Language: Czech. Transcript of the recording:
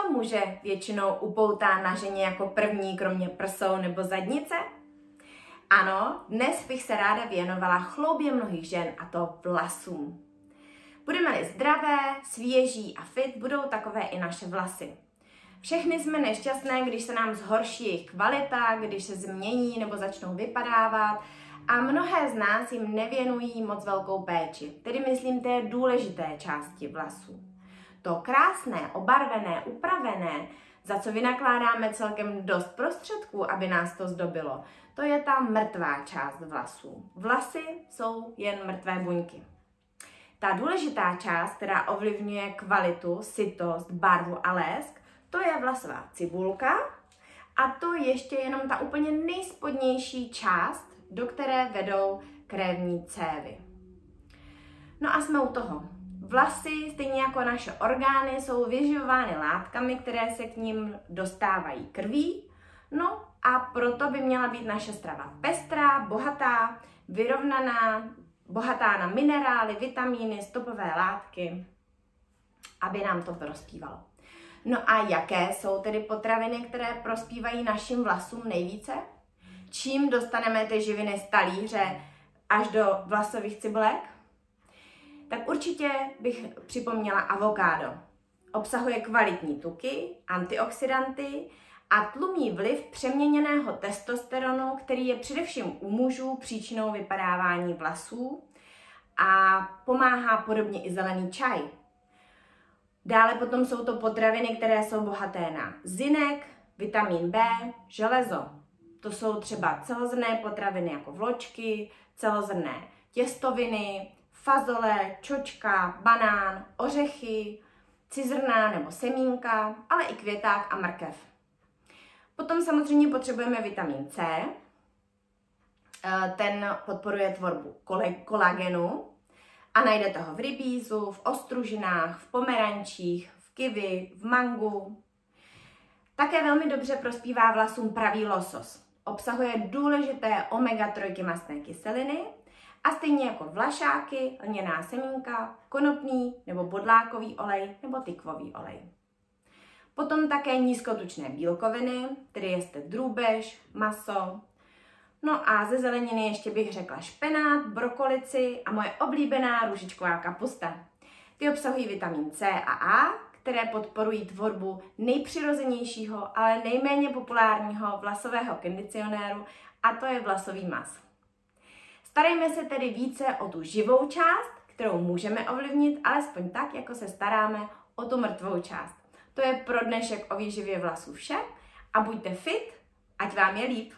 Co muže většinou upoutá na ženě jako první, kromě prsou nebo zadnice? Ano, dnes bych se ráda věnovala chloubě mnohých žen, a to vlasům. Budeme-li zdravé, svěží a fit, budou takové i naše vlasy. Všechny jsme nešťastné, když se nám zhorší jejich kvalita, když se změní nebo začnou vypadávat a mnohé z nás jim nevěnují moc velkou péči, tedy myslím té důležité části vlasů. To krásné, obarvené, upravené, za co vynakládáme celkem dost prostředků, aby nás to zdobilo, to je ta mrtvá část vlasů. Vlasy jsou jen mrtvé buňky. Ta důležitá část, která ovlivňuje kvalitu, sytost, barvu a lesk, to je vlasová cibulka a to ještě jenom ta úplně nejspodnější část, do které vedou krévní cévy. No a jsme u toho. Vlasy, stejně jako naše orgány, jsou vyživovány látkami, které se k ním dostávají krví. No a proto by měla být naše strava pestrá, bohatá, vyrovnaná, bohatá na minerály, vitamíny, stopové látky, aby nám to prospívalo. No a jaké jsou tedy potraviny, které prospívají našim vlasům nejvíce? Čím dostaneme ty živiny z talíře až do vlasových cibulek? Tak určitě bych připomněla avokádo. Obsahuje kvalitní tuky, antioxidanty a tlumí vliv přeměněného testosteronu, který je především u mužů příčinou vypadávání vlasů a pomáhá podobně i zelený čaj. Dále potom jsou to potraviny, které jsou bohaté na zinek, vitamin B, železo. To jsou třeba celozrné potraviny jako vločky, celozrné těstoviny, fazole, čočka, banán, ořechy, cizrná nebo semínka, ale i květák a mrkev. Potom samozřejmě potřebujeme vitamin C. Eh, ten podporuje tvorbu kolagenu, a najdete ho v rybízu, v ostružinách, v pomerančích, v kivi, v mangu. Také velmi dobře prospívá vlasům pravý losos. Obsahuje důležité omega-3 mastné kyseliny a stejně jako vlašáky, lněná semínka, konopný nebo bodlákový olej nebo tykvový olej. Potom také nízkotučné bílkoviny, tedy jste drůbež, maso, No a ze zeleniny ještě bych řekla špenát, brokolici a moje oblíbená růžičková kapusta. Ty obsahují vitamin C a A, které podporují tvorbu nejpřirozenějšího, ale nejméně populárního vlasového kondicionéru a to je vlasový mas. Starejme se tedy více o tu živou část, kterou můžeme ovlivnit, alespoň tak, jako se staráme o tu mrtvou část. To je pro dnešek o výživě vlasů vše a buďte fit, ať vám je líp.